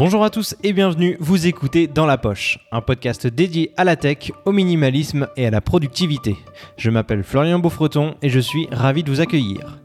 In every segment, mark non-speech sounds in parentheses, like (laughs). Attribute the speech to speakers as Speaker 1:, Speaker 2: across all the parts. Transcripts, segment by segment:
Speaker 1: Bonjour à tous et bienvenue, vous écoutez Dans la Poche, un podcast dédié à la tech, au minimalisme et à la productivité. Je m'appelle Florian Beaufreton et je suis ravi de vous accueillir.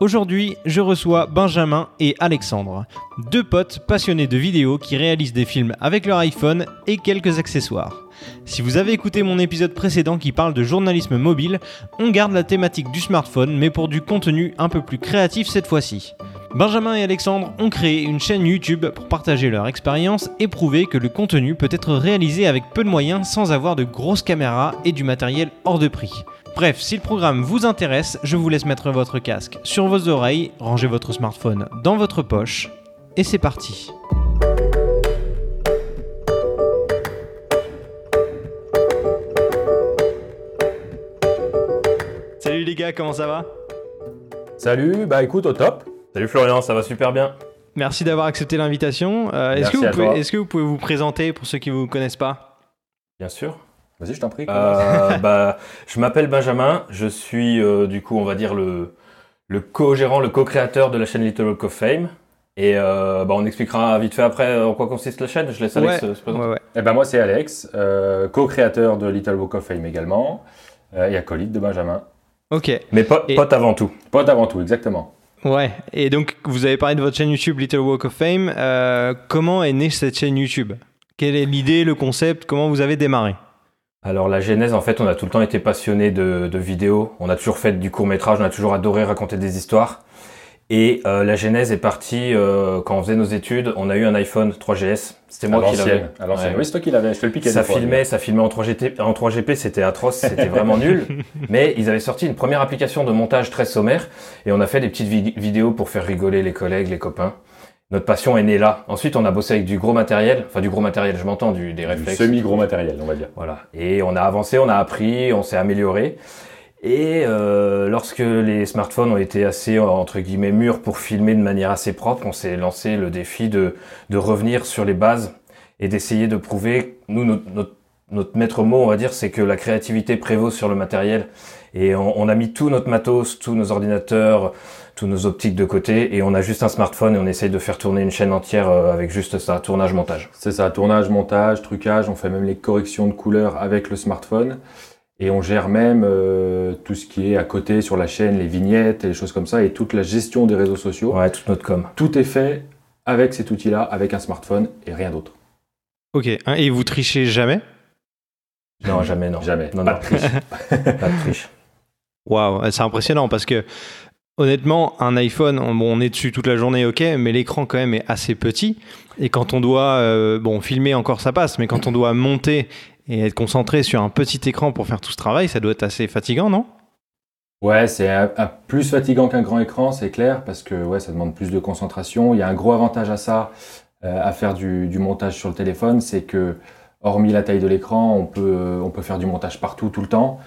Speaker 1: Aujourd'hui, je reçois Benjamin et Alexandre, deux potes passionnés de vidéos qui réalisent des films avec leur iPhone et quelques accessoires. Si vous avez écouté mon épisode précédent qui parle de journalisme mobile, on garde la thématique du smartphone mais pour du contenu un peu plus créatif cette fois-ci. Benjamin et Alexandre ont créé une chaîne YouTube pour partager leur expérience et prouver que le contenu peut être réalisé avec peu de moyens sans avoir de grosses caméras et du matériel hors de prix. Bref, si le programme vous intéresse, je vous laisse mettre votre casque sur vos oreilles, ranger votre smartphone dans votre poche, et c'est parti. Salut les gars, comment ça va?
Speaker 2: Salut, bah écoute, au top.
Speaker 3: Salut Florian, ça va super bien.
Speaker 1: Merci d'avoir accepté l'invitation. Euh, est-ce, que vous pouvez,
Speaker 3: toi.
Speaker 1: est-ce que vous pouvez vous présenter pour ceux qui ne vous connaissent pas?
Speaker 3: Bien sûr.
Speaker 2: Vas-y, je t'en prie.
Speaker 3: Euh, bah, je m'appelle Benjamin, je suis euh, du coup, on va dire, le, le co-gérant, le co-créateur de la chaîne Little Walk of Fame. Et euh, bah, on expliquera vite fait après en quoi consiste la chaîne. Je laisse Alex
Speaker 1: Ouais,
Speaker 3: se présenter.
Speaker 1: ouais, ouais.
Speaker 2: Eh ben moi c'est Alex, euh, co-créateur de Little Book of Fame également, euh, et acolyte de Benjamin.
Speaker 1: Ok.
Speaker 3: Mais po-
Speaker 1: Et-
Speaker 3: pote avant tout.
Speaker 2: Pote avant tout, exactement.
Speaker 1: Ouais. Et donc, vous avez parlé de votre chaîne YouTube Little Walk of Fame. Euh, comment est née cette chaîne YouTube? Quelle est l'idée, le concept? Comment vous avez démarré?
Speaker 3: Alors la genèse, en fait, on a tout le temps été passionné de, de vidéos. On a toujours fait du court métrage, on a toujours adoré raconter des histoires. Et euh, la genèse est partie euh, quand on faisait nos études. On a eu un iPhone 3GS. C'était moi qui l'avais.
Speaker 2: l'ancienne.
Speaker 3: Ouais.
Speaker 2: Oui, c'est toi qui l'avais. Je te le piquais.
Speaker 3: Ça
Speaker 2: fois,
Speaker 3: filmait, ça filmait en 3GP, en 3GP, c'était atroce, c'était vraiment nul. (laughs) Mais ils avaient sorti une première application de montage très sommaire et on a fait des petites vid- vidéos pour faire rigoler les collègues, les copains. Notre passion est née là. Ensuite, on a bossé avec du gros matériel, enfin du gros matériel, je m'entends, du, des réflexes.
Speaker 2: semi-gros matériel, on va dire.
Speaker 3: Voilà. Et on a avancé, on a appris, on s'est amélioré. Et euh, lorsque les smartphones ont été assez entre guillemets mûrs pour filmer de manière assez propre, on s'est lancé le défi de, de revenir sur les bases et d'essayer de prouver. Nous, notre, notre, notre maître mot, on va dire, c'est que la créativité prévaut sur le matériel. Et on, a mis tout notre matos, tous nos ordinateurs, tous nos optiques de côté, et on a juste un smartphone et on essaye de faire tourner une chaîne entière euh, avec juste ça, tournage, montage.
Speaker 2: C'est ça, tournage, montage, trucage, on fait même les corrections de couleurs avec le smartphone. Et on gère même euh, tout ce qui est à côté sur la chaîne, les vignettes et les choses comme ça, et toute la gestion des réseaux sociaux.
Speaker 3: Ouais, toute notre com.
Speaker 2: Tout est fait avec cet outil-là, avec un smartphone et rien d'autre.
Speaker 1: Ok. hein, et vous trichez jamais?
Speaker 3: Non, jamais, non.
Speaker 2: Jamais.
Speaker 3: Non,
Speaker 2: Pas
Speaker 3: non.
Speaker 2: de triche. (laughs) (laughs)
Speaker 3: Pas de triche.
Speaker 1: Waouh, c'est impressionnant parce que honnêtement, un iPhone, on, bon, on est dessus toute la journée, ok, mais l'écran quand même est assez petit. Et quand on doit, euh, bon, filmer encore ça passe, mais quand on doit monter et être concentré sur un petit écran pour faire tout ce travail, ça doit être assez fatigant, non?
Speaker 2: Ouais, c'est plus fatigant qu'un grand écran, c'est clair, parce que ouais, ça demande plus de concentration. Il y a un gros avantage à ça, euh, à faire du, montage sur le téléphone, c'est que hormis la taille de l'écran, on peut, on peut faire du montage partout, tout le temps.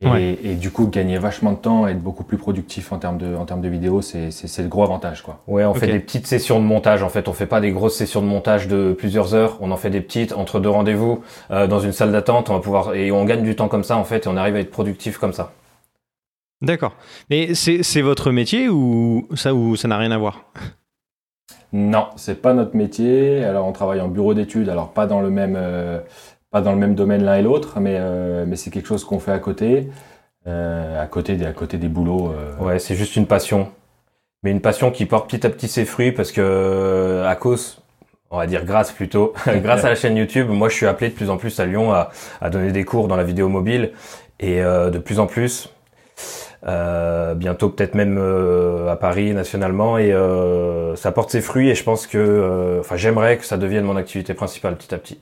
Speaker 2: Et,
Speaker 1: Ouais.
Speaker 2: et du coup, gagner vachement de temps, être beaucoup plus productif en termes de, en termes de vidéo, c'est le gros avantage. Quoi.
Speaker 3: Ouais, on fait des petites sessions de montage. En fait, on fait pas des grosses sessions de montage de plusieurs heures. On en fait des petites entre deux rendez-vous euh, dans une salle d'attente. On va pouvoir et on gagne du temps comme ça en fait et on arrive à être productif comme ça.
Speaker 1: D'accord. Mais c'est c'est votre métier ou ça ou ça n'a rien à voir?
Speaker 2: Non, c'est pas notre métier. Alors, on travaille en bureau d'études, alors pas dans le même, euh, pas dans le même domaine l'un et l'autre, mais, euh, mais c'est quelque chose qu'on fait à côté, euh, à côté des, à côté des boulots. euh.
Speaker 3: Ouais, c'est juste une passion, mais une passion qui porte petit à petit ses fruits parce que à cause, on va dire grâce plutôt, (laughs) grâce à la chaîne YouTube, moi je suis appelé de plus en plus à Lyon à, à donner des cours dans la vidéo mobile et de plus en plus. bientôt peut-être même à Paris nationalement et ça porte ses fruits et je pense que enfin j'aimerais que ça devienne mon activité principale petit à petit.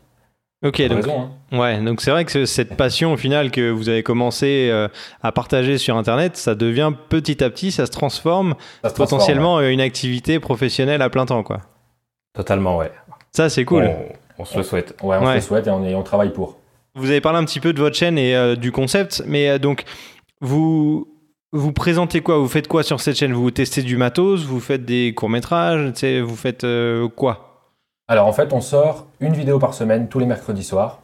Speaker 1: Ok, donc
Speaker 2: raison, hein.
Speaker 1: ouais, donc c'est vrai que ce- cette passion au final que vous avez commencé euh, à partager sur Internet, ça devient petit à petit, ça se transforme
Speaker 2: Ça se transforme,
Speaker 1: potentiellement euh, une activité professionnelle à plein temps, quoi.
Speaker 3: Totalement ouais.
Speaker 1: Ça c'est cool.
Speaker 3: On, on se le souhaite.
Speaker 2: Ouais, on
Speaker 1: Ouais.
Speaker 2: se le souhaite et on, est, on travaille pour.
Speaker 1: Vous avez parlé un petit peu de votre chaîne et euh, du concept, mais euh, donc vous vous présentez quoi? Vous faites quoi sur cette chaîne? Vous testez du matos? Vous faites des courts métrages Vous faites quoi?
Speaker 2: Alors en fait, on sort une vidéo par semaine tous les mercredis soirs.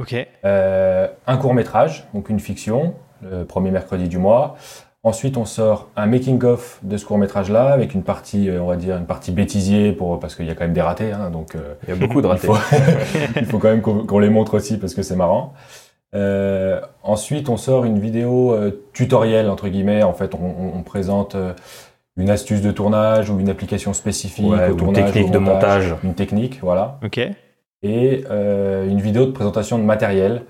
Speaker 1: Ok.
Speaker 2: Euh, un court métrage, donc une fiction, le premier mercredi du mois. Ensuite, on sort un making-of de ce court-métrage-là, avec une partie, euh, on va dire, une partie bêtisier, pour, parce qu'il y a quand même des ratés. Hein, donc, euh,
Speaker 3: Il y a beaucoup de
Speaker 2: il
Speaker 3: ratés.
Speaker 2: faut, (laughs) il faut quand même qu'on les montre aussi, parce que c'est marrant. Euh, ensuite, on sort une vidéo euh, tutoriel, entre guillemets. En fait, on, on- on présente euh, une astuce de tournage ou une application spécifique
Speaker 3: Ouais,
Speaker 2: au
Speaker 3: ou
Speaker 2: tournage,
Speaker 3: technique
Speaker 2: au
Speaker 3: de montage.
Speaker 2: Une technique, voilà.
Speaker 1: Ok.
Speaker 2: Et euh, une vidéo de présentation de matériel.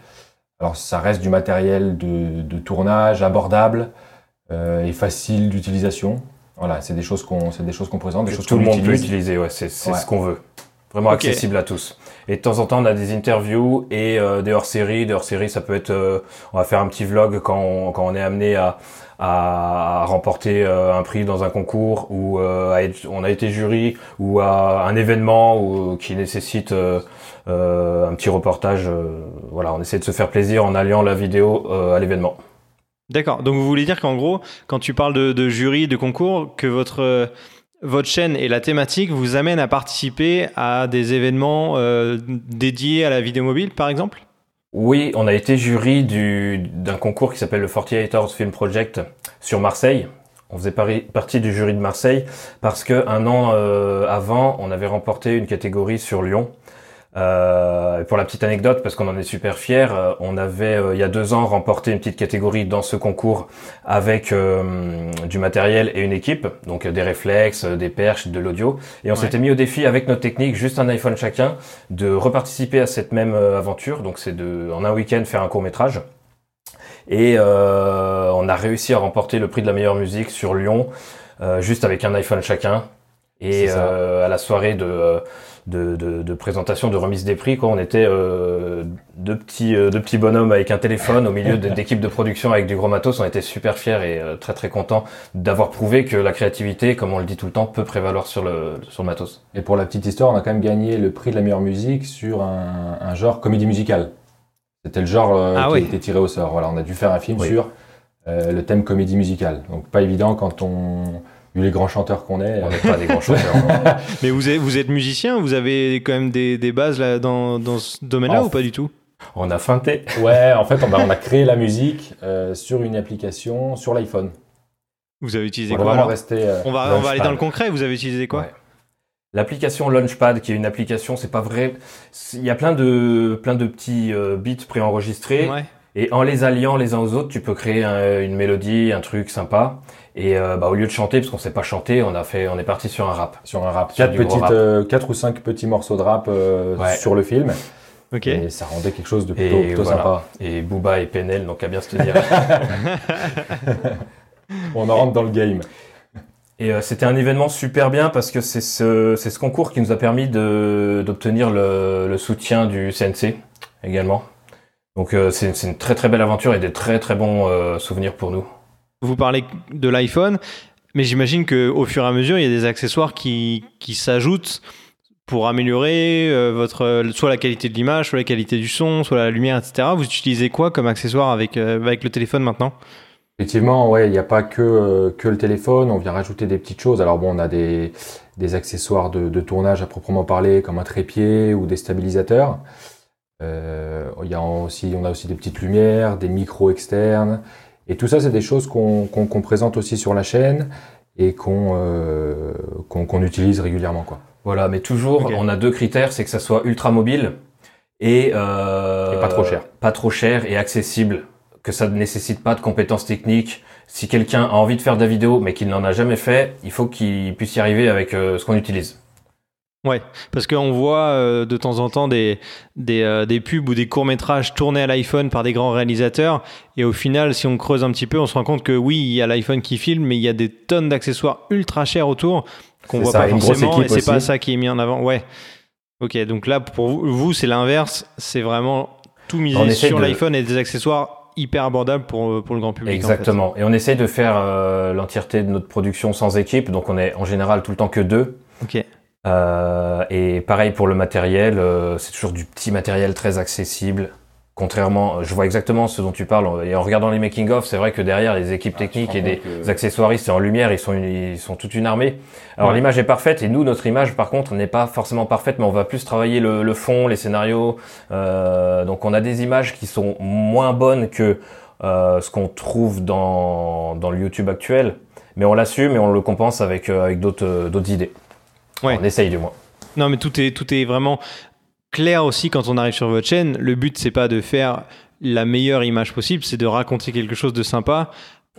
Speaker 2: Alors, ça reste du matériel de, de tournage abordable euh, et facile d'utilisation. Voilà, c'est des choses qu'on, c'est des choses qu'on présente, des
Speaker 3: que
Speaker 2: choses
Speaker 3: tout
Speaker 2: qu'on
Speaker 3: le monde peut
Speaker 2: utilise.
Speaker 3: utiliser, ouais, c'est c'est
Speaker 2: Ouais.
Speaker 3: ce qu'on veut. Vraiment accessible à tous. Et de temps en temps, on a des interviews et euh, des hors-séries. Des hors-séries, ça peut être, euh, on va faire un petit vlog quand on, quand on est amené à, à, remporter euh, un prix dans un concours ou euh, on a été jury ou à un événement qui nécessite euh, un petit reportage. voilà, on essaie de se faire plaisir en alliant la vidéo à l'événement.
Speaker 1: D'accord. Donc vous voulez dire qu'en gros, quand tu parles de, jury, de concours, que votre, votre chaîne et la thématique vous amènent à participer à des événements dédiés à la vidéo mobile, par exemple?
Speaker 3: Oui, on a été jury du- d'un concours qui s'appelle le 48 Hours Film Project sur Marseille. On faisait partie du jury de Marseille parce que un an euh, avant, on avait remporté une catégorie sur Lyon. Euh, pour la petite anecdote, parce qu'on en est super fiers, euh, on avait euh, il y a deux ans remporté une petite catégorie dans ce concours avec euh, du matériel et une équipe, donc des réflexes, des perches, de l'audio. Et on
Speaker 1: Ouais.
Speaker 3: s'était mis au défi avec nos techniques, juste un iPhone chacun, de reparticiper à cette même aventure. Donc c'est de en un week-end faire un court métrage. Et euh, on a réussi à remporter le prix de la meilleure musique sur Lyon, euh, juste avec un iPhone chacun. Et euh, à la soirée de, de, de, de présentation, de remise des prix, quoi, on était euh, deux petits euh, deux petits bonhommes avec un téléphone au milieu (laughs) d'équipes de production avec du gros matos. On était super fiers et euh, très très contents d'avoir prouvé que la créativité, comme on le dit tout le temps, peut prévaloir sur le sur le matos.
Speaker 2: Et pour la petite histoire, on a quand même gagné le prix de la meilleure musique sur un, un genre comédie musicale. C'était le genre euh,
Speaker 1: Ah
Speaker 2: qui
Speaker 1: oui.
Speaker 2: a été tiré au sort. Voilà, on a dû faire un film
Speaker 3: Oui.
Speaker 2: sur euh, le thème comédie musicale. Donc pas évident quand on, vu les grands chanteurs qu'on est.
Speaker 3: On n'est pas des grands (laughs) chanteurs.
Speaker 1: Mais vous êtes, vous êtes musicien, vous avez quand même des, des bases là, dans, dans ce domaine-là ou pas du tout?
Speaker 3: On a feinté.
Speaker 2: Ouais, en fait, on, bah, on a créé la musique euh, sur une application sur l'iPhone.
Speaker 1: Vous avez utilisé
Speaker 2: On
Speaker 1: quoi
Speaker 2: vraiment
Speaker 1: alors?
Speaker 2: rester. euh,
Speaker 1: on va, on va aller dans le concret, vous avez utilisé quoi?
Speaker 3: Ouais. L'application Launchpad, qui est une application, c'est pas vrai. Il y a plein de plein de petits euh, beats préenregistrés
Speaker 1: Ouais.
Speaker 3: Et en les alliant les uns aux autres, tu peux créer un- une mélodie, un truc sympa. Et euh, bah, au lieu de chanter, parce qu'on sait pas chanter, on a fait, on est parti sur un rap.
Speaker 2: sur un rap. Quatre, petites,
Speaker 3: rap.
Speaker 2: euh, quatre ou cinq petits morceaux de rap euh,
Speaker 3: Ouais.
Speaker 2: sur le film.
Speaker 1: Ok.
Speaker 2: Et ça rendait quelque chose de plutôt,
Speaker 3: Et
Speaker 2: plutôt
Speaker 3: voilà.
Speaker 2: sympa.
Speaker 3: Et Booba et Penel, donc à bien se tenir. (laughs)
Speaker 2: On en rentre dans le game.
Speaker 3: Et euh, c'était un événement super bien parce que c'est ce, c'est ce concours qui nous a permis de, d'obtenir le, le soutien du CNC également. Donc euh, c'est, une très très belle aventure et des très très bons euh, souvenirs pour nous.
Speaker 1: Vous parlez de l'iPhone, mais j'imagine qu'au fur et à mesure, il y a des accessoires qui, qui s'ajoutent pour améliorer euh, votre, soit la qualité de l'image, soit la qualité du son, soit la lumière, etc. Vous utilisez quoi comme accessoire avec, euh, avec le téléphone maintenant?
Speaker 2: Effectivement, ouais, il n'y a pas que, euh, que le téléphone, on vient rajouter des petites choses. Alors bon, on a des, des accessoires de, de tournage à proprement parler, comme un trépied ou des stabilisateurs. Euh, il y a aussi, on a aussi des petites lumières, des micros externes. Et tout ça, c'est des choses qu'on qu'on qu'on présente aussi sur la chaîne et qu'on euh, qu'on qu'on utilise régulièrement. Quoi.
Speaker 3: Voilà, mais toujours, on a deux critères, c'est que ça soit ultra mobile et, euh,
Speaker 2: Et pas trop cher.
Speaker 3: Pas trop cher et accessible, que ça ne nécessite pas de compétences techniques. Si quelqu'un a envie de faire de la vidéo mais qu'il n'en a jamais fait, il faut qu'il puisse y arriver avec euh, ce qu'on utilise.
Speaker 1: Ouais, parce qu'on voit euh, de temps en temps des, des, euh, des pubs ou des courts-métrages tournés à l'iPhone par des grands réalisateurs. Et au final, si on creuse un petit peu, on se rend compte que oui, il y a l'iPhone qui filme, mais il y a des tonnes d'accessoires ultra chers autour qu'on voit
Speaker 2: ça,
Speaker 1: pas forcément. Et c'est pas ça qui est mis en avant. Ouais. Ok, donc là, pour vous, vous c'est l'inverse. C'est vraiment tout misé sur
Speaker 3: de-
Speaker 1: l'iPhone et des accessoires hyper abordables pour, pour le grand public. en fait.
Speaker 3: Exactement. Et on essaye de faire euh, l'entièreté de notre production sans équipe, donc on est en général tout le temps que deux.
Speaker 1: Ok.
Speaker 3: Euh, et pareil pour le matériel, euh, c'est toujours du petit matériel très accessible. Contrairement, je vois exactement ce dont tu parles. Et en regardant les making of, c'est vrai que derrière les équipes
Speaker 2: Ah,
Speaker 3: techniques et des
Speaker 2: que-
Speaker 3: accessoiristes et en lumière, ils sont une- ils sont toute une armée. Alors
Speaker 1: Ouais.
Speaker 3: l'image est parfaite et nous notre image par contre n'est pas forcément parfaite, mais on va plus travailler le, le fond, les scénarios. Euh, donc on a des images qui sont moins bonnes que euh, ce qu'on trouve dans, dans le YouTube actuel, mais on l'assume et on le compense avec, euh, avec d'autres euh, d'autres idées.
Speaker 1: Ouais.
Speaker 3: On essaye du moins.
Speaker 1: Non, mais tout est, tout est vraiment clair aussi quand on arrive sur votre chaîne. Le but, c'est pas de faire la meilleure image possible, c'est de raconter quelque chose de sympa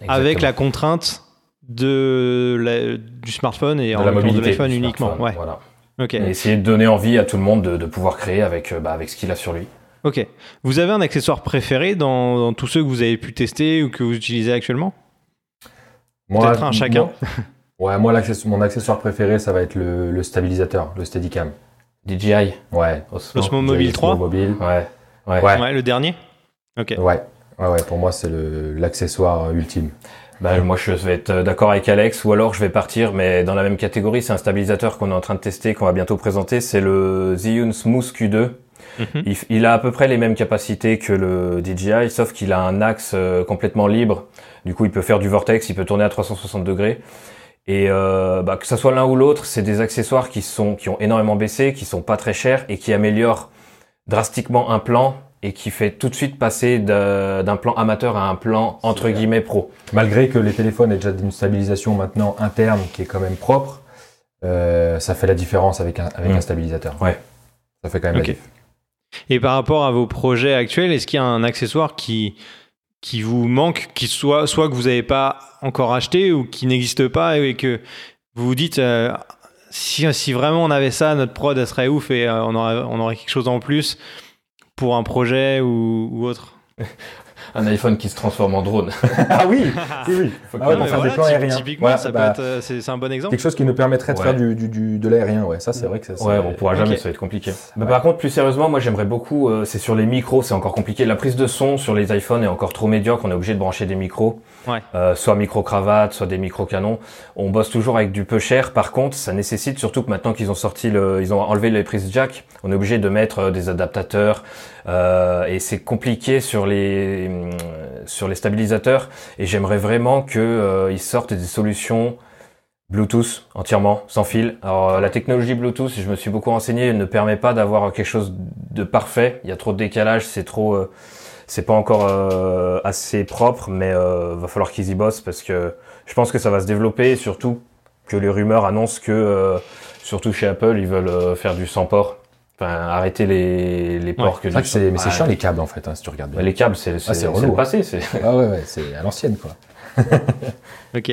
Speaker 1: avec la contrainte de la- du smartphone et
Speaker 3: De
Speaker 1: en
Speaker 3: la
Speaker 1: temps de
Speaker 3: mobilité
Speaker 1: l'iPhone uniquement. Ouais.
Speaker 3: Voilà.
Speaker 1: Ok.
Speaker 3: Et essayer de donner envie à tout le monde de, de pouvoir créer avec, euh, bah, avec ce qu'il a sur lui.
Speaker 1: Ok. Vous avez un accessoire préféré dans, dans tous ceux que vous avez pu tester ou que vous utilisez actuellement? Peut-être un chacun.
Speaker 2: moi- ouais, moi, mon accessoire préféré, ça va être le, le stabilisateur, le Steadicam.
Speaker 3: DJI.
Speaker 2: Ouais.
Speaker 3: Osmo.
Speaker 1: Osmo Mobile
Speaker 2: Osmo
Speaker 1: 3
Speaker 2: Mobile.
Speaker 3: Ouais. Ouais.
Speaker 2: Ouais.
Speaker 1: Ouais, le dernier Ok.
Speaker 2: Ouais. Ouais, ouais, pour moi, c'est l'accessoire ultime.
Speaker 3: Bah, moi, je vais être d'accord avec Alex, ou alors je vais partir, mais dans la même catégorie, c'est un stabilisateur qu'on est en train de tester, qu'on va bientôt présenter, c'est le Zhiyun Smooth Q2.
Speaker 1: Mhm.
Speaker 3: Il, il a à peu près les mêmes capacités que le DJI, sauf qu'il a un axe euh, complètement libre. Du coup, il peut faire du vortex, il peut tourner à 360 degrés. Et euh, bah, que ça soit l'un ou l'autre, c'est des accessoires qui sont qui ont énormément baissé, qui sont pas très chers et qui améliorent drastiquement un plan et qui fait tout de suite passer d'un plan amateur à un plan entre guillemets pro.
Speaker 2: Malgré que les téléphones aient déjà une stabilisation maintenant interne qui est quand même propre, euh, ça fait la différence avec un, avec
Speaker 3: Mm.
Speaker 2: un stabilisateur.
Speaker 3: Ouais.
Speaker 2: Ça fait quand même
Speaker 1: Ok.
Speaker 2: la diff.
Speaker 1: Et par rapport à vos projets actuels, est-ce qu'il y a un accessoire qui, qui vous manque, qui soit, soit que vous n'avez pas encore acheté ou qui n'existe pas et que vous vous dites euh, si, si vraiment on avait ça, notre prod serait ouf et euh, on, aurait, on aurait quelque chose en plus pour un projet ou autre (laughs)
Speaker 3: Un iPhone qui se transforme en drone. (laughs)
Speaker 2: ah oui, oui, oui.
Speaker 3: Faut
Speaker 2: Ah ouais,
Speaker 3: que-
Speaker 2: pour faire des plans aériens.
Speaker 1: Typiquement,
Speaker 2: Voilà,
Speaker 1: ça
Speaker 2: bah,
Speaker 1: peut être, euh, c'est c'est un bon exemple.
Speaker 2: Quelque chose qui nous permettrait de
Speaker 3: Ouais.
Speaker 2: faire du, du, du- de l'aérien, ouais. Ça, c'est vrai que ça.
Speaker 3: Ouais, on pourra jamais, ça va être compliqué. Mais
Speaker 2: Ouais.
Speaker 3: par contre, plus sérieusement, moi j'aimerais beaucoup, euh, c'est sur les micros, c'est encore compliqué. La prise de son sur les iPhones est encore trop médiocre, on est obligé de brancher des micros,
Speaker 1: Ouais.
Speaker 3: Euh, soit micro-cravate, soit des micro-canons. On bosse toujours avec du peu cher, par contre, ça nécessite surtout que maintenant qu'ils ont sorti le, ils ont enlevé les prises jack, on est obligé de mettre euh, des adaptateurs, euh, et c'est compliqué sur les, hum, sur les stabilisateurs, et j'aimerais vraiment que euh, sortent des solutions Bluetooth entièrement, sans fil. Alors euh, la technologie Bluetooth, je me suis beaucoup renseigné, ne permet pas d'avoir quelque chose de parfait. Il y a trop de décalage, c'est trop, euh, c'est pas encore euh, assez propre, mais euh, va falloir qu'ils y bossent parce que je pense que ça va se développer, surtout que les rumeurs annoncent que, euh, surtout chez Apple, ils veulent euh, faire du sans port, enfin arrêter les les ports du
Speaker 2: que c'est, mais c'est
Speaker 3: Ouais.
Speaker 2: chiant les câbles en fait, hein, si tu regardes bien.
Speaker 3: Ouais, les câbles, c'est c'est
Speaker 2: Ah, c'est
Speaker 3: le
Speaker 2: hein.
Speaker 3: passé, c'est
Speaker 2: Ah ouais, ouais, c'est à l'ancienne quoi. (laughs)
Speaker 1: Ok.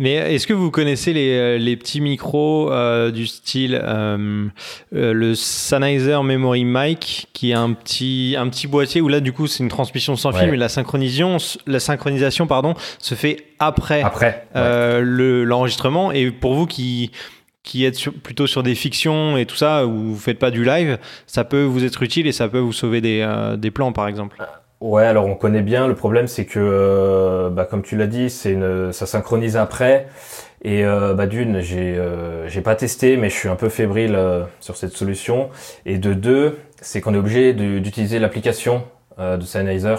Speaker 1: Mais est-ce que vous connaissez les, euh, les petits micros euh, du style euh, euh, le Sennheiser Memory Mic, qui est un petit, un petit boîtier où là, du coup, c'est une transmission sans
Speaker 2: Ouais.
Speaker 1: fil, mais la synchronisation, la synchronisation pardon, se fait après,
Speaker 2: Après. ouais.
Speaker 1: euh, le- l'enregistrement. Et pour vous qui, qui êtes plutôt sur des fictions et tout ça, où vous faites pas du live, ça peut vous être utile et ça peut vous sauver des, euh, des plans, par exemple.
Speaker 3: Ouais, alors on connaît bien. Le problème, c'est que, euh, bah, comme tu l'as dit, c'est ça synchronise après. Et euh, bah, d'une, j'ai, euh, j'ai pas testé, mais je suis un peu fébrile sur cette solution. Et de deux, c'est qu'on est obligé d'utiliser l'application de Sennheiser.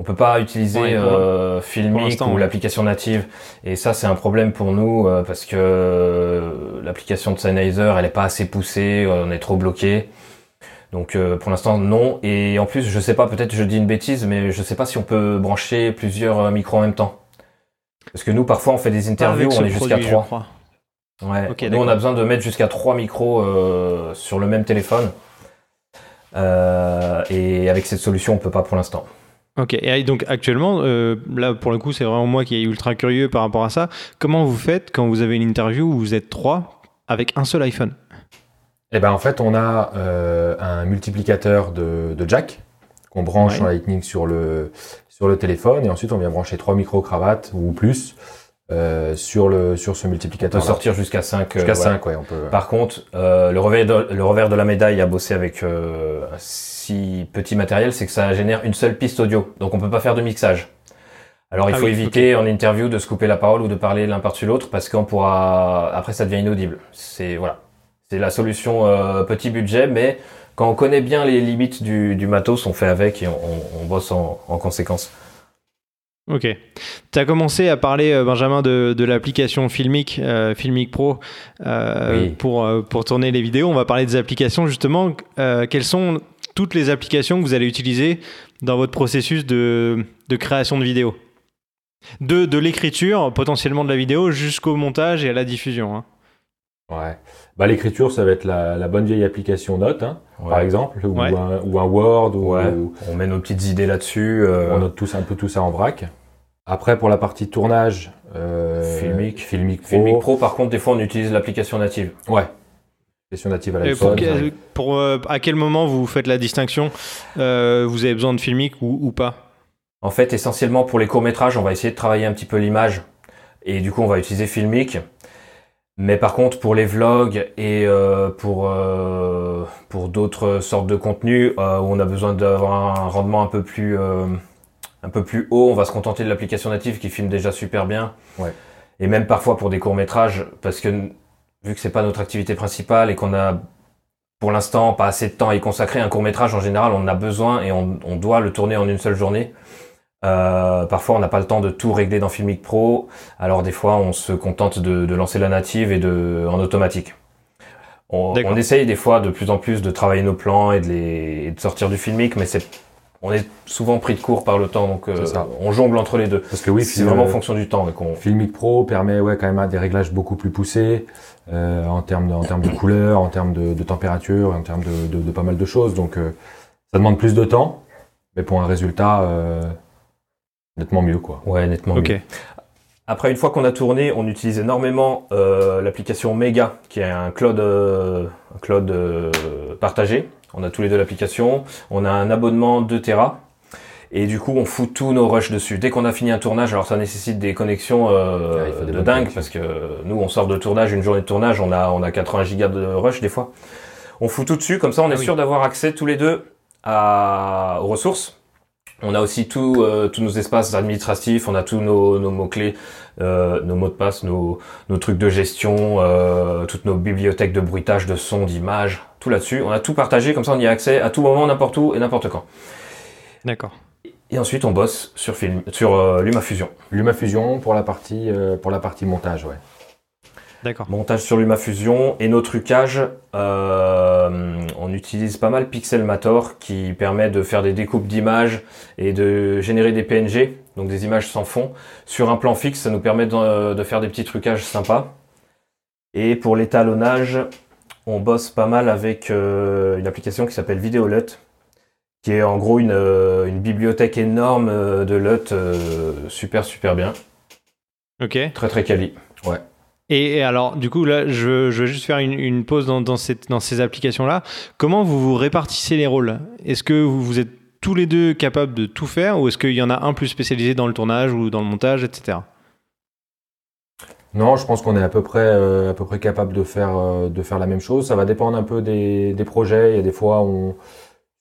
Speaker 3: On peut pas utiliser
Speaker 1: Ouais,
Speaker 3: euh, Filmic ou l'application native. Et ça, c'est un problème pour nous euh, parce que euh, l'application de Sennheiser, elle est pas assez poussée. on est trop bloqué. Donc pour l'instant non. Et en plus je sais pas, peut-être je dis une bêtise, mais je sais pas si on peut brancher plusieurs micros en même temps. Parce que nous parfois on fait des interviews, on est jusqu'à
Speaker 1: produit, je
Speaker 3: 3.
Speaker 1: crois.
Speaker 3: Ouais. Nous on a besoin de mettre jusqu'à 3 micros sur le même téléphone. Et avec cette solution on peut pas pour l'instant.
Speaker 1: Ok, et donc actuellement, euh, là pour le coup, c'est vraiment moi qui est ultra curieux par rapport à ça. Comment vous faites quand vous avez une interview où vous êtes trois avec un seul iPhone?
Speaker 2: Eh ben en fait, on a euh, un multiplicateur de, de jack qu'on branche
Speaker 1: Ouais.
Speaker 2: en Lightning sur le sur le téléphone et ensuite on vient brancher trois micro cravates ou plus euh, sur le sur ce
Speaker 3: On
Speaker 2: multiplicateur.
Speaker 3: peut sortir jusqu'à 5.
Speaker 2: jusqu'à 5 ouais, on peut.
Speaker 3: Par contre, euh, le, revers de, le revers de la médaille à bosser avec petit matériel, c'est que ça génère une seule piste audio. Donc on peut pas faire de mixage. Alors il
Speaker 1: Ah
Speaker 3: faut
Speaker 1: oui,
Speaker 3: éviter en interview de se couper la parole ou de parler l'un par-dessus l'autre parce qu'on pourra après ça devient inaudible. C'est voilà. C'est la solution euh, petit budget, mais quand on connaît bien les limites du, du matos, on fait avec et on, on- on bosse en, en conséquence.
Speaker 1: Ok. Tu as commencé à parler, euh, Benjamin, de, de l'application Filmic, euh, Filmic Pro,
Speaker 3: Oui.
Speaker 1: pour, pour tourner les vidéos. On va parler des applications, justement. Quelles sont toutes les applications que vous allez utiliser dans votre processus de, de création de vidéo. De, de l'écriture, potentiellement de la vidéo, jusqu'au montage et à la diffusion. hein.
Speaker 2: Ouais. Bah, l'écriture, ça va être la, la bonne vieille application Note, hein,
Speaker 3: Ouais.
Speaker 2: par exemple, ou,
Speaker 1: Ouais.
Speaker 2: un, ou un Word, ou,
Speaker 3: Ouais.
Speaker 2: ou-
Speaker 3: On met nos petites idées là-dessus. euh,
Speaker 2: on note tous un peu tout ça en vrac. Après, pour la partie tournage, euh,
Speaker 3: Filmic.
Speaker 2: Filmic Pro.
Speaker 3: Filmic Pro, par contre, des fois, on utilise l'application native.
Speaker 2: Ouais. Application native à
Speaker 1: pour,
Speaker 2: l'iPhone.
Speaker 1: que- pour, euh, à quel moment vous faites la distinction Euh, Vous avez besoin de filmic ou, ou pas?
Speaker 3: En fait, essentiellement pour les courts-métrages, on va essayer de travailler un petit peu l'image. Et du coup, on va utiliser Filmic. Mais par contre, pour les vlogs et euh, pour, euh, pour d'autres sortes de contenus euh, où on a besoin d'avoir un rendement un peu plus euh, un peu plus haut, on va se contenter de l'application native qui filme déjà super bien.
Speaker 2: Ouais.
Speaker 3: Et même parfois pour des courts-métrages, parce que vu que c'est pas notre activité principale et qu'on a pour l'instant pas assez de temps à y consacrer, un court-métrage en général, on en a besoin et on, on doit le tourner en une seule journée. Euh, parfois, on n'a pas le temps de tout régler dans Filmic Pro. Alors, des fois, on se contente de, de lancer la native et de en automatique. On, essaye des fois de plus en plus de travailler nos plans et de, les, et de sortir du Filmic, mais c'est on est souvent pris de court par le temps, donc euh, on jongle entre les deux.
Speaker 2: Parce que oui,
Speaker 3: c'est vraiment en fonction du temps.
Speaker 2: Filmic Pro permet ouais, quand même des réglages beaucoup plus poussés euh, en termes de, en termes de couleur, en termes de, de température, en termes de, de- de pas mal de choses. Donc euh, ça demande plus de temps, mais pour un résultat euh, nettement mieux quoi.
Speaker 3: Ouais, nettement. Mieux. Après, une fois qu'on a tourné, on utilise énormément euh, l'application Mega, qui est un cloud, euh, un cloud euh, partagé. On a tous les deux l'application. On a un abonnement 2 Tera. Et du coup, on fout tous nos rushs dessus. Dès qu'on a fini un tournage, alors ça nécessite des connexions euh,
Speaker 2: Ah, des
Speaker 3: de dingue, parce que nous, on sort de tournage, une journée de tournage, on a, on a 80 gigas de rush des fois. On fout tout dessus, comme ça, on est
Speaker 1: Ah oui.
Speaker 3: sûr d'avoir accès tous les deux à, aux ressources. On a aussi tout, euh, tous nos espaces administratifs, on a tous nos, nos mots-clés, euh, nos mots de passe, nos, nos trucs de gestion, euh, toutes nos bibliothèques de bruitage, de son, d'images, tout là-dessus. On a tout partagé, comme ça on y a accès à tout moment, n'importe où et n'importe quand.
Speaker 1: D'accord.
Speaker 3: Et ensuite on bosse sur, film, sur euh, LumaFusion.
Speaker 2: LumaFusion pour la partie euh, pour la partie montage, ouais.
Speaker 1: D'accord.
Speaker 3: Montage sur LumaFusion et nos trucages, euh, on utilise pas mal Pixelmator qui permet de faire des découpes d'images et de générer des PNG, donc des images sans fond. Sur un plan fixe, ça nous permet de, de faire des petits trucages sympas. Et pour l'étalonnage, on bosse pas mal avec euh, une application qui s'appelle Videolut, qui est en gros une, euh, une bibliothèque énorme euh, de LUT, super super bien,
Speaker 1: Ok.
Speaker 3: très très quali.
Speaker 1: Et, et alors, du coup, là, je, je vais juste faire une, une pause dans, dans, cette, dans ces applications-là. Comment vous vous répartissez les rôles? Est-ce que vous, vous êtes tous les deux capables de tout faire ou est-ce qu'il y en a un plus spécialisé dans le tournage ou dans le montage, etc.
Speaker 2: Non, je pense qu'on est à peu près euh, à peu près capable de faire euh, de faire la même chose. Ça va dépendre un peu des, des projets. Il y a des fois on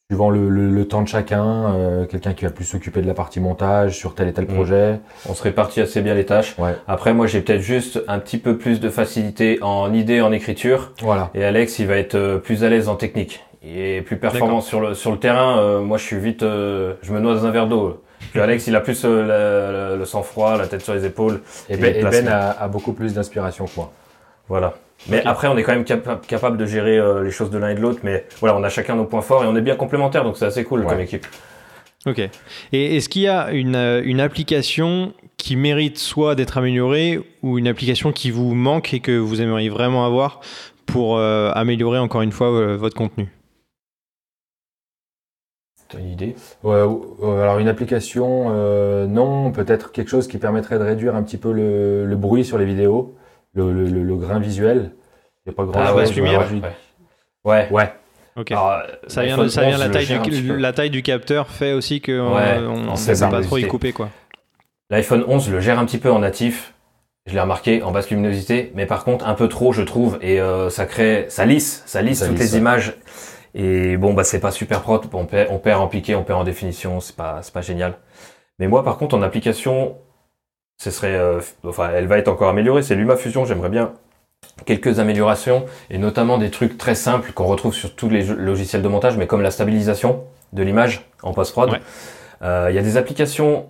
Speaker 2: suivant le, le, le temps de chacun, euh, quelqu'un qui va plus s'occuper de la partie montage sur tel et tel
Speaker 3: Mm.
Speaker 2: projet.
Speaker 3: On se répartit assez bien les tâches.
Speaker 2: Ouais.
Speaker 3: Après, moi, j'ai peut-être juste un petit peu plus de facilité en idée, en écriture.
Speaker 2: Voilà.
Speaker 3: Et Alex, il va être plus à l'aise en technique. Est plus performant sur le, sur le terrain. Moi, je suis vite, je me noie dans un verre d'eau. Puis Alex, il a plus euh, le sang-froid, la tête sur les épaules.
Speaker 2: Et
Speaker 3: Et
Speaker 2: Ben, et Ben a, a beaucoup plus d'inspiration que moi.
Speaker 3: Voilà. Mais après, on est quand même capa- capable de gérer euh, les choses de l'un et de l'autre. Mais voilà, on a chacun nos points forts et on est bien complémentaires. Donc, c'est assez cool
Speaker 2: Ouais.
Speaker 3: comme équipe.
Speaker 1: Ok. Et est-ce qu'il y a une, euh, une application qui mérite soit d'être améliorée ou une application qui vous manque et que vous aimeriez vraiment avoir pour euh, améliorer encore une fois euh, votre contenu?
Speaker 3: T'as une idée
Speaker 2: Ouais, euh, alors une application, euh, non, peut-être quelque chose qui permettrait de réduire un petit peu le, le bruit sur les vidéos, le, le, le- le grain visuel. Il n'y a pas grand
Speaker 1: Ah,
Speaker 2: chose.
Speaker 1: basse lumière.
Speaker 3: ouais. Ouais.
Speaker 2: Ouais.
Speaker 1: Ok.
Speaker 3: Alors,
Speaker 1: ça vient, de, ça vient
Speaker 3: 11,
Speaker 1: la, taille du, la taille du capteur fait aussi que euh,
Speaker 3: Ouais,
Speaker 1: on ne
Speaker 3: sait
Speaker 1: pas trop y couper quoi.
Speaker 3: L'iPhone 11 le gère un petit peu en natif. Je l'ai remarqué en basse luminosité, mais par contre un peu trop, je trouve, et euh, ça crée, ça lisse, ça lisse
Speaker 2: Ça
Speaker 3: toutes
Speaker 2: lisse,
Speaker 3: les
Speaker 2: ouais.
Speaker 3: images. Et bon, bah c'est pas super propre. On perd, on perd en piqué, on perd en définition. C'est pas, c'est pas génial. Mais moi, par contre, en application, ce serait, euh, enfin, elle va être encore améliorée. C'est LumaFusion. J'aimerais bien quelques améliorations et notamment des trucs très simples qu'on retrouve sur tous les logiciels de montage, mais comme la stabilisation de l'image en post-prod.
Speaker 1: Ouais.
Speaker 3: Euh, Il y a des applications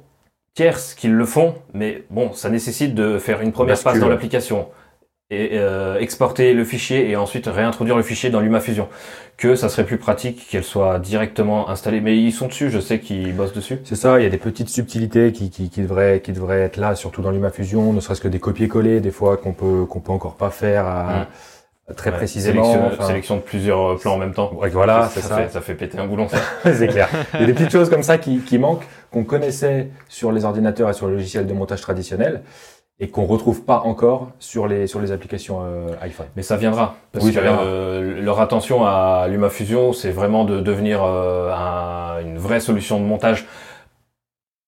Speaker 3: tierces qui le font, mais bon, ça nécessite de faire une première
Speaker 2: Bascule.
Speaker 3: passe dans l'application. et, euh, exporter le fichier et ensuite réintroduire le fichier dans LumaFusion. Que ça serait plus pratique qu'elle soit directement installée. Mais ils sont dessus, je sais qu'ils bossent dessus.
Speaker 2: C'est ça, il y a des petites subtilités qui, qui, qui, devraient, qui devraient être là, surtout dans LumaFusion, ne serait-ce que des copier-coller, des fois qu'on peut, qu'on peut encore pas faire à, très
Speaker 3: Ouais,
Speaker 2: précisément.
Speaker 3: Sélection,
Speaker 2: enfin,
Speaker 3: sélection de plusieurs euh, plans en même temps.
Speaker 2: Ouais, voilà, c'est
Speaker 3: ça
Speaker 2: ça.
Speaker 3: Fait, ça fait péter un boulon, ça. (laughs)
Speaker 2: c'est clair. Il y a des petites choses comme ça qui, qui manquent, qu'on connaissait sur les ordinateurs et sur le logiciel de montage traditionnel et qu'on retrouve pas encore sur les, sur les applications euh, iPhone.
Speaker 3: Mais ça viendra. Parce
Speaker 2: Oui,
Speaker 3: que euh, leur attention à LumaFusion, c'est vraiment de devenir euh, un- une vraie solution de montage.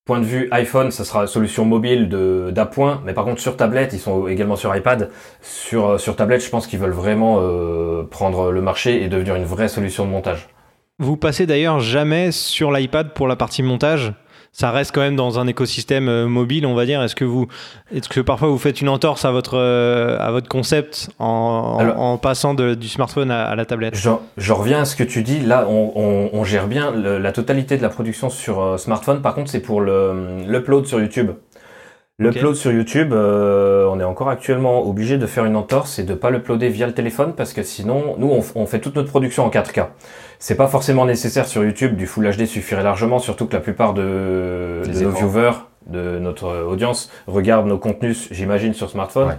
Speaker 3: Point de vue iPhone, ça sera solution mobile de d'appoint, mais par contre sur tablette, ils sont également sur iPad. Sur euh, sur tablette, je pense qu'ils veulent vraiment euh, prendre le marché et devenir une vraie solution de montage.
Speaker 1: Vous passez d'ailleurs jamais sur l'iPad pour la partie montage ça reste quand même dans un écosystème euh, mobile, on va dire. Est-ce que vous, est-ce que parfois vous faites une entorse à votre euh, à votre concept en, en-
Speaker 3: Alors-
Speaker 1: en passant de- du smartphone à, à la tablette?
Speaker 3: Je, je reviens à ce que tu dis. Là, on, on- on gère bien le- la totalité de la production sur euh, smartphone. Par contre, c'est pour le- l'upload sur YouTube. L'upload sur YouTube, euh, on est encore actuellement obligé de faire une entorse et de pas l'uploader via le téléphone parce que sinon, nous, on, fait toute notre production en 4K. C'est pas forcément nécessaire sur YouTube. Du Full HD suffirait largement, surtout que la plupart de,
Speaker 2: Des
Speaker 3: de nos viewers, de notre audience, regardent nos contenus, j'imagine, sur smartphone.
Speaker 2: Ouais.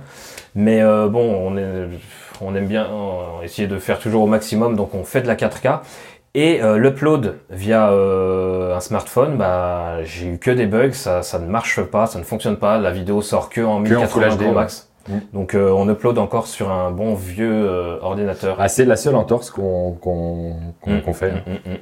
Speaker 3: Mais euh, bon, on, est, on aime bien euh, essayer de faire toujours au maximum, donc on fait de la 4K. Et euh, l'upload via euh, un smartphone, bah, j'ai eu que des bugs, ça, ça ne marche pas, ça ne fonctionne pas, la vidéo sort que en
Speaker 2: Que en
Speaker 3: 1080
Speaker 2: Full HD,
Speaker 3: Pro Max.
Speaker 2: Mm.
Speaker 3: Donc euh, on upload encore sur un bon vieux euh, ordinateur.
Speaker 2: Ah, c'est la seule entorse qu'on
Speaker 3: Mm,
Speaker 2: fait.
Speaker 3: mm.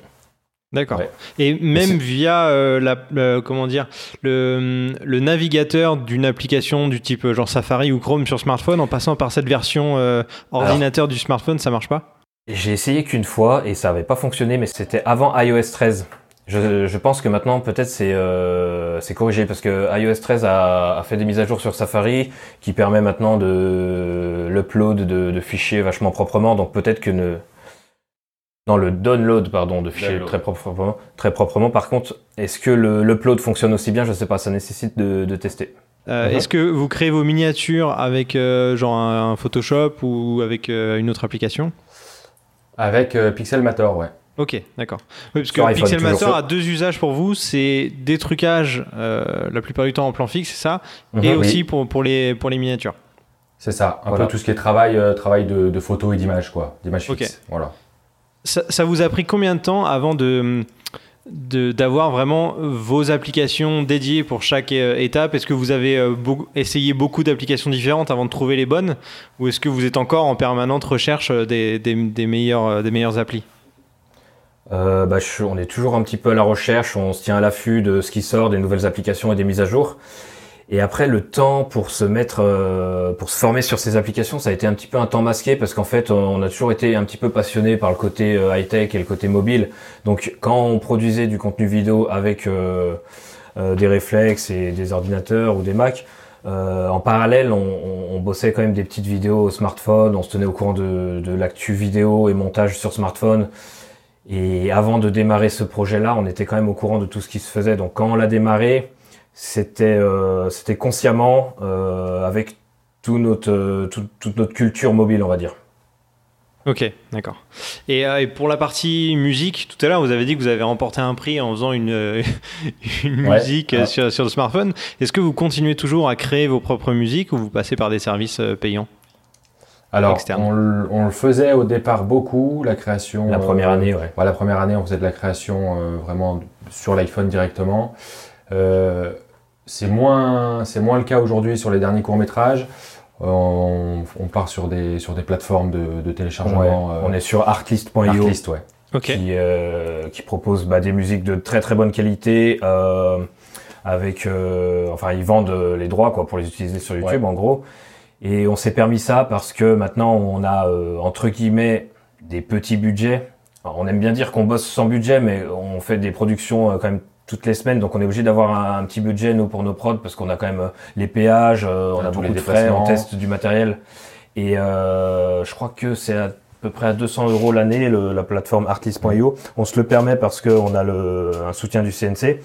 Speaker 1: D'accord.
Speaker 2: Ouais.
Speaker 1: Et même via euh, la, le- comment dire le, le navigateur d'une application du type genre Safari ou Chrome sur smartphone, en passant par cette version euh, ordinateur du smartphone, ça marche pas?
Speaker 3: J'ai essayé qu'une fois et ça avait pas fonctionné, mais c'était avant iOS 13. Je, je pense que maintenant peut-être c'est euh, corrigé parce que iOS 13 a, a fait des mises à jour sur Safari qui permet maintenant de l'upload de, de fichiers vachement proprement. Donc peut-être que ne non le download pardon de fichiers
Speaker 2: Download.
Speaker 3: très proprement très proprement. Par contre, est-ce que l'upload fonctionne aussi bien? Je sais pas. Ça nécessite de, de tester.
Speaker 1: Euh,
Speaker 2: Mhm.
Speaker 1: Est-ce que vous créez vos miniatures avec euh, genre un, un Photoshop ou avec une autre application?
Speaker 2: Avec euh, Pixelmator, ouais.
Speaker 1: Ok, d'accord. Oui, parce que
Speaker 3: iPhone,
Speaker 1: Pixelmator a deux usages pour vous, c'est des trucages euh, la plupart du temps en plan fixe, c'est ça, et
Speaker 3: Mhm.
Speaker 2: Oui.
Speaker 1: aussi pour, pour, les, pour les miniatures.
Speaker 2: C'est ça. Un
Speaker 3: Voilà.
Speaker 2: peu tout ce qui est travail, euh, travail de, de photos et d'images, quoi. D'images fixes. Voilà.
Speaker 1: Ça, ça vous a pris combien de temps avant de de- d'avoir vraiment vos applications dédiées pour chaque euh, étape. Est-ce que vous avez euh, essayé beaucoup d'applications différentes avant de trouver les bonnes? Ou est-ce que vous êtes encore en permanente recherche euh, des, des, meilleures applis?
Speaker 3: Bah, on est toujours un petit peu à la recherche, on se tient à l'affût de ce qui sort, des nouvelles applications et des mises à jour. Et après, le temps pour se mettre, euh, pour se former sur ces applications, ça a été un petit peu un temps masqué parce qu'en fait, on a toujours été un petit peu passionné par le côté euh, high-tech et le côté mobile. Donc, quand on produisait du contenu vidéo avec euh, des réflexes et des ordinateurs ou des Mac, euh, en parallèle, on, on- on bossait quand même des petites vidéos au smartphone, on se tenait au courant de, de l'actu vidéo et montage sur smartphone. Et avant de démarrer ce projet-là, on était quand même au courant de tout ce qui se faisait. Donc quand on l'a démarré, c'était euh, c'était consciemment euh, avec tout notre, euh, tout- toute notre culture mobile, on va dire.
Speaker 1: Ok, d'accord. Et, euh, et pour la partie musique, tout à l'heure, vous avez dit que vous avez remporté un prix en faisant une, euh, (laughs) une
Speaker 2: Ouais,
Speaker 1: musique
Speaker 2: ouais.
Speaker 1: sur, sur le smartphone. Est-ce que vous continuez toujours à créer vos propres musiques ou vous passez par des services payants?
Speaker 2: Alors, on, le- on le faisait au départ beaucoup, la création.
Speaker 3: La première
Speaker 2: euh,
Speaker 3: année, ouais.
Speaker 2: Ouais, la première année, on faisait de la création euh, vraiment sur l'iPhone directement. Euh, c'est moins, c'est moins le cas aujourd'hui sur les derniers courts métrages. On, on part sur des sur des plateformes de, de téléchargement.
Speaker 3: Ouais,
Speaker 2: euh,
Speaker 3: on est sur artlist.io
Speaker 2: Artlist, ouais.
Speaker 1: Ok.
Speaker 3: qui, euh, qui propose bah, des musiques de très très bonne qualité. euh, avec, euh, enfin, ils vendent euh, les droits quoi pour les utiliser sur YouTube en gros. Et on s'est permis ça parce que maintenant on a euh, entre guillemets des petits budgets. Alors, on aime bien dire qu'on bosse sans budget, mais on fait des productions euh, quand même toutes les semaines, donc on est obligé d'avoir un, un petit budget nous pour nos prods parce qu'on a quand même euh, les péages, euh, on a beaucoup
Speaker 2: les
Speaker 3: de frais, on teste du matériel. Et euh, je crois que c'est à peu près à 200 euros l'année, la plateforme artist.io. On se le permet parce qu'on a le, un soutien du CNC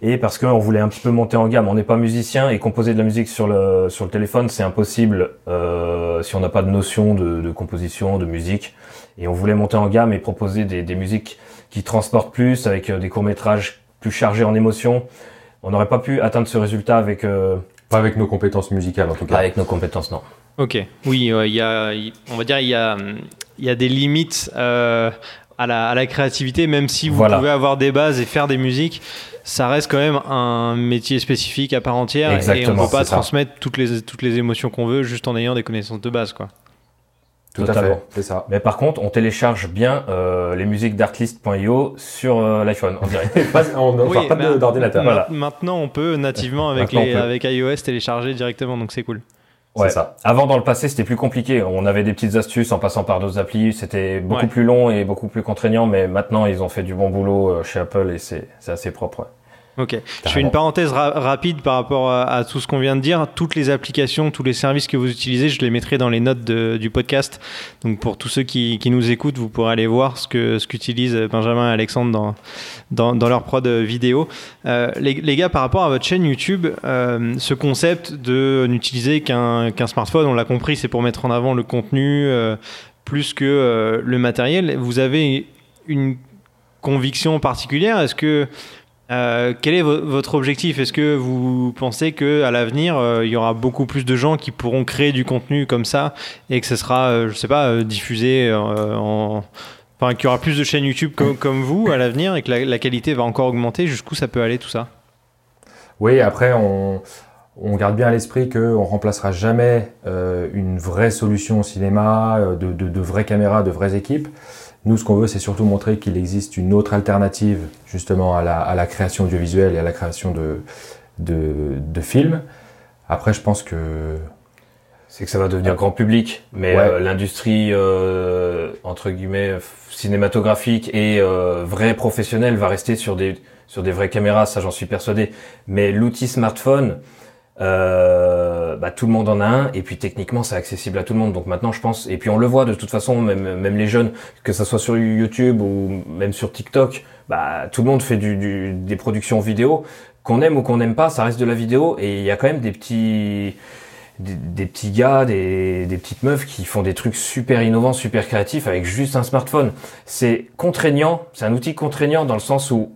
Speaker 3: et parce qu'on voulait un petit peu monter en gamme. On n'est pas musicien et composer de la musique sur le, sur le téléphone, c'est impossible euh, si on n'a pas de notion de, de, composition, de musique. Et on voulait monter en gamme et proposer des, des musiques qui transportent plus, avec euh, des courts-métrages plus chargés en émotions. On n'aurait pas pu atteindre ce résultat avec... Euh,
Speaker 2: pas avec nos compétences musicales en tout cas.
Speaker 3: Pas avec nos compétences, non.
Speaker 1: Ok, oui, il y a, on va dire, il y a, il y a des limites euh, à, la, à, la, créativité, même si vous pouvez avoir des bases et faire des musiques, ça reste quand même un métier spécifique à part entière
Speaker 3: Exactement,
Speaker 1: et on peut pas transmettre toutes les, toutes les émotions qu'on veut juste en ayant des connaissances de base, quoi.
Speaker 2: Tout à fait, c'est ça.
Speaker 3: Mais par contre, on télécharge bien euh, les musiques d'artlist.io sur euh, l'iPhone, (laughs) on dirait.
Speaker 2: on n'a pas d'ordinateur.
Speaker 1: Voilà. Maintenant, on peut nativement (laughs) avec, les, avec iOS télécharger directement, donc c'est cool.
Speaker 3: Ouais. Ça. Avant, dans le passé, c'était plus compliqué. On avait des petites astuces en passant par d'autres applis. C'était beaucoup plus long et beaucoup plus contraignant, mais maintenant, ils ont fait du bon boulot euh, chez Apple et c'est assez propre.
Speaker 1: Ok. Je fais une parenthèse rapide par rapport à, tout ce qu'on vient de dire. Toutes les applications, tous les services que vous utilisez, je les mettrai dans les notes du podcast. Donc pour tous ceux qui, nous écoutent, vous pourrez aller voir ce que ce qu'utilisent Benjamin et Alexandre dans, dans, leur prod vidéo. Euh, les, gars, par rapport à votre chaîne YouTube, euh, ce concept de n'utiliser qu'un smartphone, on l'a compris, c'est pour mettre en avant le contenu euh, plus que le matériel. Vous avez une conviction particulière? Est-ce que euh, quel est votre objectif? Est-ce que vous pensez que à l'avenir, euh, il y aura beaucoup plus de gens qui pourront créer du contenu comme ça et que ce sera, euh, je sais pas, diffusé en, enfin, qu'il y aura plus de chaînes YouTube comme, vous à l'avenir et que la, qualité va encore augmenter? Jusqu'où ça peut aller tout ça?
Speaker 2: Oui, après on, garde bien à l'esprit qu'on ne remplacera jamais une vraie solution au cinéma, de vraies caméras, de vraies équipes. Nous, ce qu'on veut, c'est surtout montrer qu'il existe une autre alternative justement à la, création audiovisuelle et à la création de, de, films. Après, je pense que...
Speaker 3: C'est que ça va devenir grand public, mais euh, l'industrie, euh, entre guillemets, cinématographique et euh, vrai professionnelle va rester sur des, sur des vraies caméras, ça j'en suis persuadé. Mais l'outil smartphone, euh, bah, tout le monde en a un et puis techniquement c'est accessible à tout le monde donc maintenant je pense et puis on le voit de toute façon même même les jeunes que ça soit sur YouTube ou même sur TikTok bah tout le monde fait du, du des productions vidéo qu'on aime ou qu'on n'aime pas ça reste de la vidéo et il y a quand même des petits des, petits gars, des, des, petites meufs qui font des trucs super innovants, super créatifs avec juste un smartphone. C'est contraignant, c'est un outil contraignant dans le sens où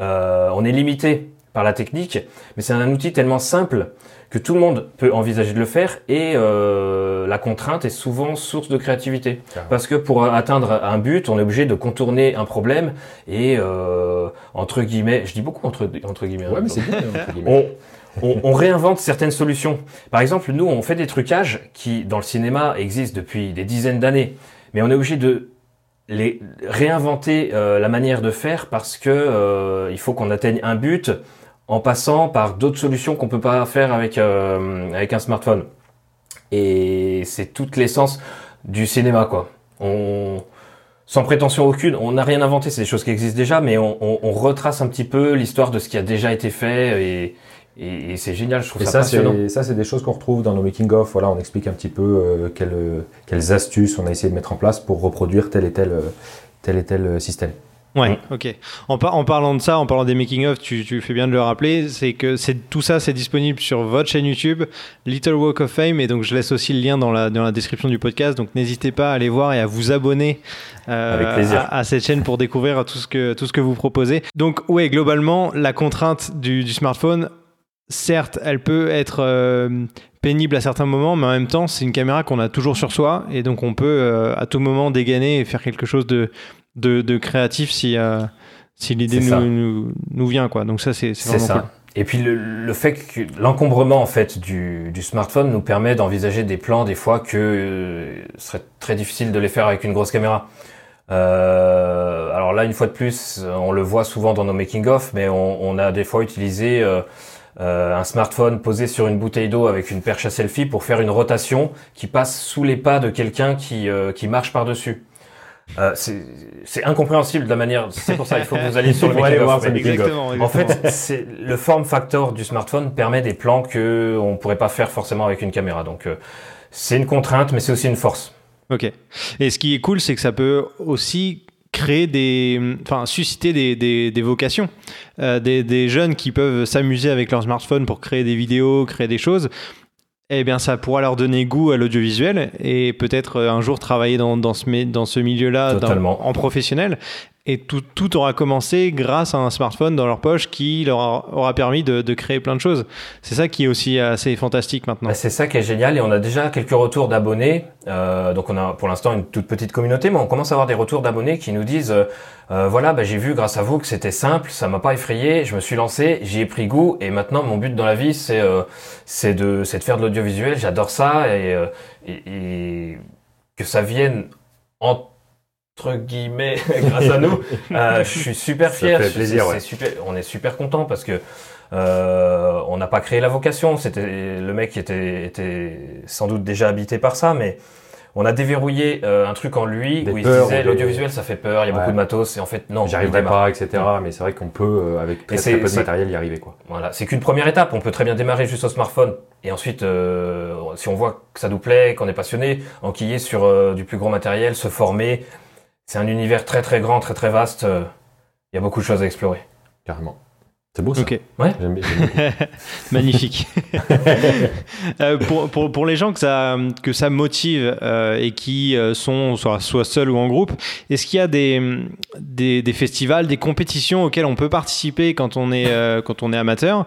Speaker 3: euh, on est limité par la technique, mais c'est un outil tellement simple que tout le monde peut envisager de le faire et euh, la contrainte est souvent source de créativité. Parce que pour atteindre un but, on est obligé de contourner un problème et euh, entre guillemets, je dis beaucoup entre, entre guillemets.
Speaker 2: Ouais, mais c'est bien,
Speaker 3: entre guillemets. On, on, réinvente certaines solutions. Par exemple, nous, on fait des trucages qui, dans le cinéma, existent depuis des dizaines d'années, mais on est obligé de les réinventer euh, la manière de faire parce que euh, il faut qu'on atteigne un but en passant par d'autres solutions qu'on peut pas faire avec euh, avec un smartphone. Et c'est toute l'essence du cinéma, quoi. On, sans prétention aucune, on n'a rien inventé, c'est des choses qui existent déjà, mais on, on, retrace un petit peu l'histoire de ce qui a déjà été fait et, et, c'est génial, je trouve ça, ça passionnant.
Speaker 2: Ça, c'est des choses qu'on retrouve dans nos making-of. Voilà, on explique un petit peu euh, quelles, quelles, astuces on a essayé de mettre en place pour reproduire tel et tel, euh, tel, et tel système.
Speaker 1: Ouais, ok. En, en, parlant de ça, en parlant des making-of, tu, tu, fais bien de le rappeler, c'est que c'est tout ça, c'est disponible sur votre chaîne YouTube, Little Walk of Fame, et donc je laisse aussi le lien dans la, dans la description du podcast. Donc n'hésitez pas à aller voir et à vous abonner euh, à, à, cette chaîne pour découvrir tout ce que tout ce que vous proposez. Donc ouais, globalement, la contrainte du, du smartphone, certes, elle peut être euh, pénible à certains moments, mais en même temps, c'est une caméra qu'on a toujours sur soi, et donc on peut euh, à tout moment dégainer et faire quelque chose de de, créatif si, euh, si l'idée nous, nous, vient. Quoi. Donc ça, c'est vraiment ça.
Speaker 3: Et puis le, fait que l'encombrement en fait du, du, smartphone nous permet d'envisager des plans des fois que euh, serait très difficile de les faire avec une grosse caméra. Euh, alors là, une fois de plus, on le voit souvent dans nos making-of, mais on, on, a des fois utilisé euh, un smartphone posé sur une bouteille d'eau avec une perche à selfie pour faire une rotation qui passe sous les pas de quelqu'un qui, qui marche par-dessus. Euh, c'est incompréhensible de la manière. C'est pour ça qu'il faut que vous alliez sur le (laughs) making En fait, c'est le form factor du smartphone permet des plans que on pourrait pas faire forcément avec une caméra. Donc euh, c'est une contrainte, mais c'est aussi une force.
Speaker 1: Ok. Et ce qui est cool, c'est que ça peut aussi créer des, enfin susciter des, des, des vocations, euh, des, des, jeunes qui peuvent s'amuser avec leur smartphone pour créer des vidéos, créer des choses. Eh bien, ça pourra leur donner goût à l'audiovisuel et peut-être un jour travailler dans, dans ce, dans ce milieu-là en professionnel. Et tout, aura commencé grâce à un smartphone dans leur poche qui leur aura permis de, créer plein de choses. C'est ça qui est aussi assez fantastique maintenant. Bah,
Speaker 3: c'est ça qui est génial et on a déjà quelques retours d'abonnés. Euh, donc on a pour l'instant une toute petite communauté, mais on commence à avoir des retours d'abonnés qui nous disent euh, euh voilà, bah, j'ai vu grâce à vous que c'était simple, ça m'a pas effrayé, je me suis lancé, j'y ai pris goût et maintenant mon but dans la vie c'est de faire de l'audiovisuel. J'adore ça et, et, et que ça vienne en entre guillemets (laughs) grâce à nous. (laughs) Euh, je suis super fier.
Speaker 2: Ça fait plaisir,
Speaker 3: ouais. super, on est super content parce que euh, on n'a pas créé la vocation. C'était le mec qui était, était sans doute déjà habité par ça, mais on a déverrouillé euh, un truc en lui
Speaker 2: des
Speaker 3: où il se disait l'audiovisuel ça fait peur, il y a ouais. beaucoup de matos et en fait non.
Speaker 2: J'arriverai pas, etc. Mais c'est vrai qu'on peut euh, avec très, très peu de matériel y arriver quoi.
Speaker 3: Voilà, c'est qu'une première étape. On peut très bien démarrer juste au smartphone et ensuite euh, si on voit que ça nous plaît, qu'on est passionné, enquiller sur euh, du plus gros matériel, se former, c'est un univers très très grand, très très vaste. Euh, il y a beaucoup de choses à explorer.
Speaker 2: Carrément. C'est beau ça.
Speaker 1: Ok.
Speaker 3: Ouais.
Speaker 2: J'aime bien. (laughs)
Speaker 1: Magnifique. (laughs) euh, pour, pour, pour, les gens que ça, que ça motive euh, et qui sont soit, soit seuls ou en groupe, est-ce qu'il y a des, des, des, festivals, des compétitions auxquelles on peut participer quand on est, euh, quand on est amateur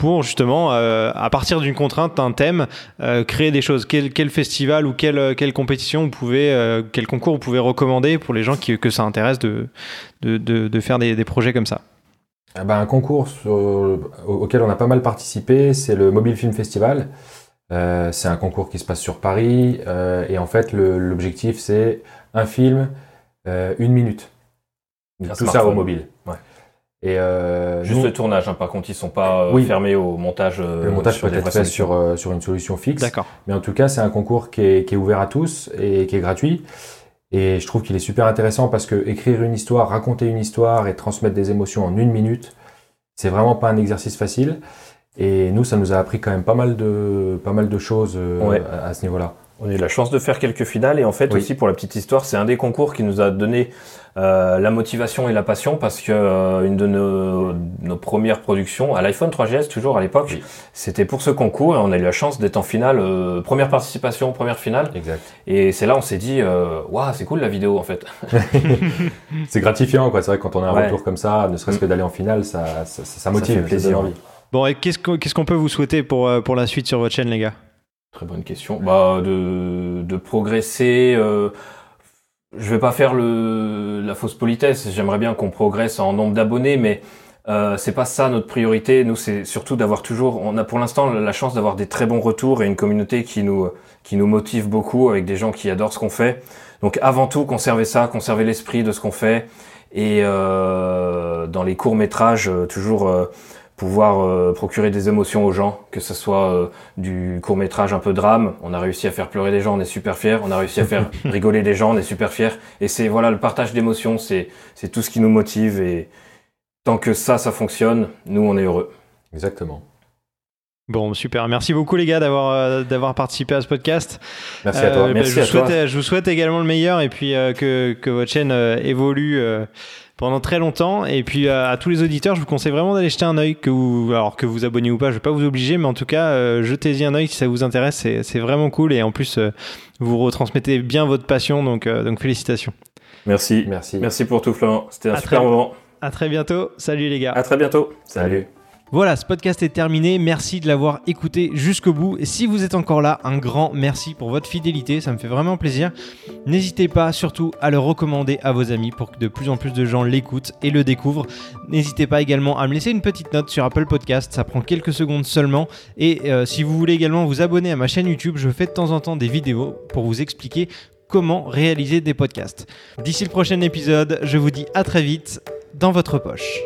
Speaker 1: pour justement, euh, à partir d'une contrainte, d'un thème, euh, créer des choses. Quel, quel, festival ou quelle, quelle compétition vous pouvez, euh, quel concours vous pouvez recommander pour les gens qui, que ça intéresse de, de, de, de faire des, des, projets comme ça?
Speaker 2: Ah ben, Un concours sur, auquel on a pas mal participé, c'est le Mobile Film Festival. c'est un concours qui se passe sur Paris et en fait l'objectif c'est un film, une minute. Tout ça au mobile.
Speaker 3: Et euh, Juste nous, le tournage, hein, par contre, ils sont pas euh,
Speaker 2: oui.
Speaker 3: fermés au montage. Euh,
Speaker 2: le montage peut être fait sur, euh, sur une solution fixe.
Speaker 1: D'accord.
Speaker 2: Mais en tout cas, c'est un concours qui est, qui est, ouvert à tous et qui est gratuit. Et je trouve qu'il est super intéressant parce que écrire une histoire, raconter une histoire et transmettre des émotions en une minute, c'est vraiment pas un exercice facile. Et nous, ça nous a appris quand même pas mal de, pas mal de choses euh,
Speaker 3: ouais.
Speaker 2: à, à, ce niveau-là.
Speaker 3: On a eu la chance de faire quelques finales et en fait oui. aussi pour la petite histoire, c'est un des concours qui nous a donné euh, la motivation et la passion parce que euh, une de nos, nos, premières productions à l'iPhone 3GS toujours à l'époque,
Speaker 2: oui.
Speaker 3: c'était pour ce concours et on a eu la chance d'être en finale, euh, première participation, première finale.
Speaker 2: Exact.
Speaker 3: Et c'est là on s'est dit, waouh c'est cool la vidéo en fait. (laughs)
Speaker 2: c'est gratifiant quoi. C'est vrai que quand on a un ouais. retour comme ça, ne serait-ce que d'aller en finale, ça, ça, ça motive,
Speaker 3: ça fait plaisir.
Speaker 2: envie.
Speaker 1: Bon et qu'est-ce qu'on qu qu peut vous souhaiter pour pour la suite sur votre chaîne les gars?
Speaker 3: Très bonne question. Bah, de, de progresser. Euh, je vais pas faire le, la fausse politesse. J'aimerais bien qu'on progresse en nombre d'abonnés, mais euh, c'est pas ça notre priorité. Nous, c'est surtout d'avoir toujours. On a pour l'instant la chance d'avoir des très bons retours et une communauté qui nous qui nous motive beaucoup avec des gens qui adorent ce qu'on fait. Donc, avant tout, conserver ça, conserver l'esprit de ce qu'on fait et euh, dans les courts métrages, toujours euh, pouvoir euh, procurer des émotions aux gens, que ce soit euh, du court métrage un peu drame, on a réussi à faire pleurer des gens, on est super fiers, on a réussi à faire (laughs) rigoler des gens, on est super fiers, et c'est voilà le partage d'émotions, c'est c'est tout ce qui nous motive, et tant que ça, ça fonctionne, nous on est heureux.
Speaker 2: Exactement.
Speaker 1: Bon, super. Merci beaucoup les gars d'avoir euh, d'avoir participé à ce podcast.
Speaker 2: Merci à toi.
Speaker 1: Euh,
Speaker 2: Merci
Speaker 1: bah, je,
Speaker 2: à
Speaker 1: souhaite,
Speaker 2: toi.
Speaker 1: je vous souhaite également le meilleur et puis euh, que, que votre chaîne euh, évolue euh, pendant très longtemps. Et puis à tous les auditeurs, je vous conseille vraiment d'aller jeter un œil, que vous, alors que vous abonnez ou pas, je vais pas vous obliger, mais en tout cas, euh, jetez-y un œil si ça vous intéresse. C'est vraiment cool et en plus, euh, vous retransmettez bien votre passion, donc, euh, donc félicitations.
Speaker 3: Merci.
Speaker 2: Merci.
Speaker 3: Merci pour tout, Florent. C'était un à super très, moment.
Speaker 1: À très bientôt. Salut les gars.
Speaker 3: À très bientôt.
Speaker 2: Salut. Salut.
Speaker 1: Voilà, ce podcast est terminé. Merci de l'avoir écouté jusqu'au bout. Et si vous êtes encore là, un grand merci pour votre fidélité. Ça me fait vraiment plaisir. N'hésitez pas surtout à le recommander à vos amis pour que de plus en plus de gens l'écoutent et le découvrent. N'hésitez pas également à me laisser une petite note sur Apple Podcast. Ça prend quelques secondes seulement. Et euh, si vous voulez également vous abonner à ma chaîne YouTube, je fais de temps en temps des vidéos pour vous expliquer comment réaliser des podcasts. D'ici le prochain épisode, je vous dis à très vite dans votre poche.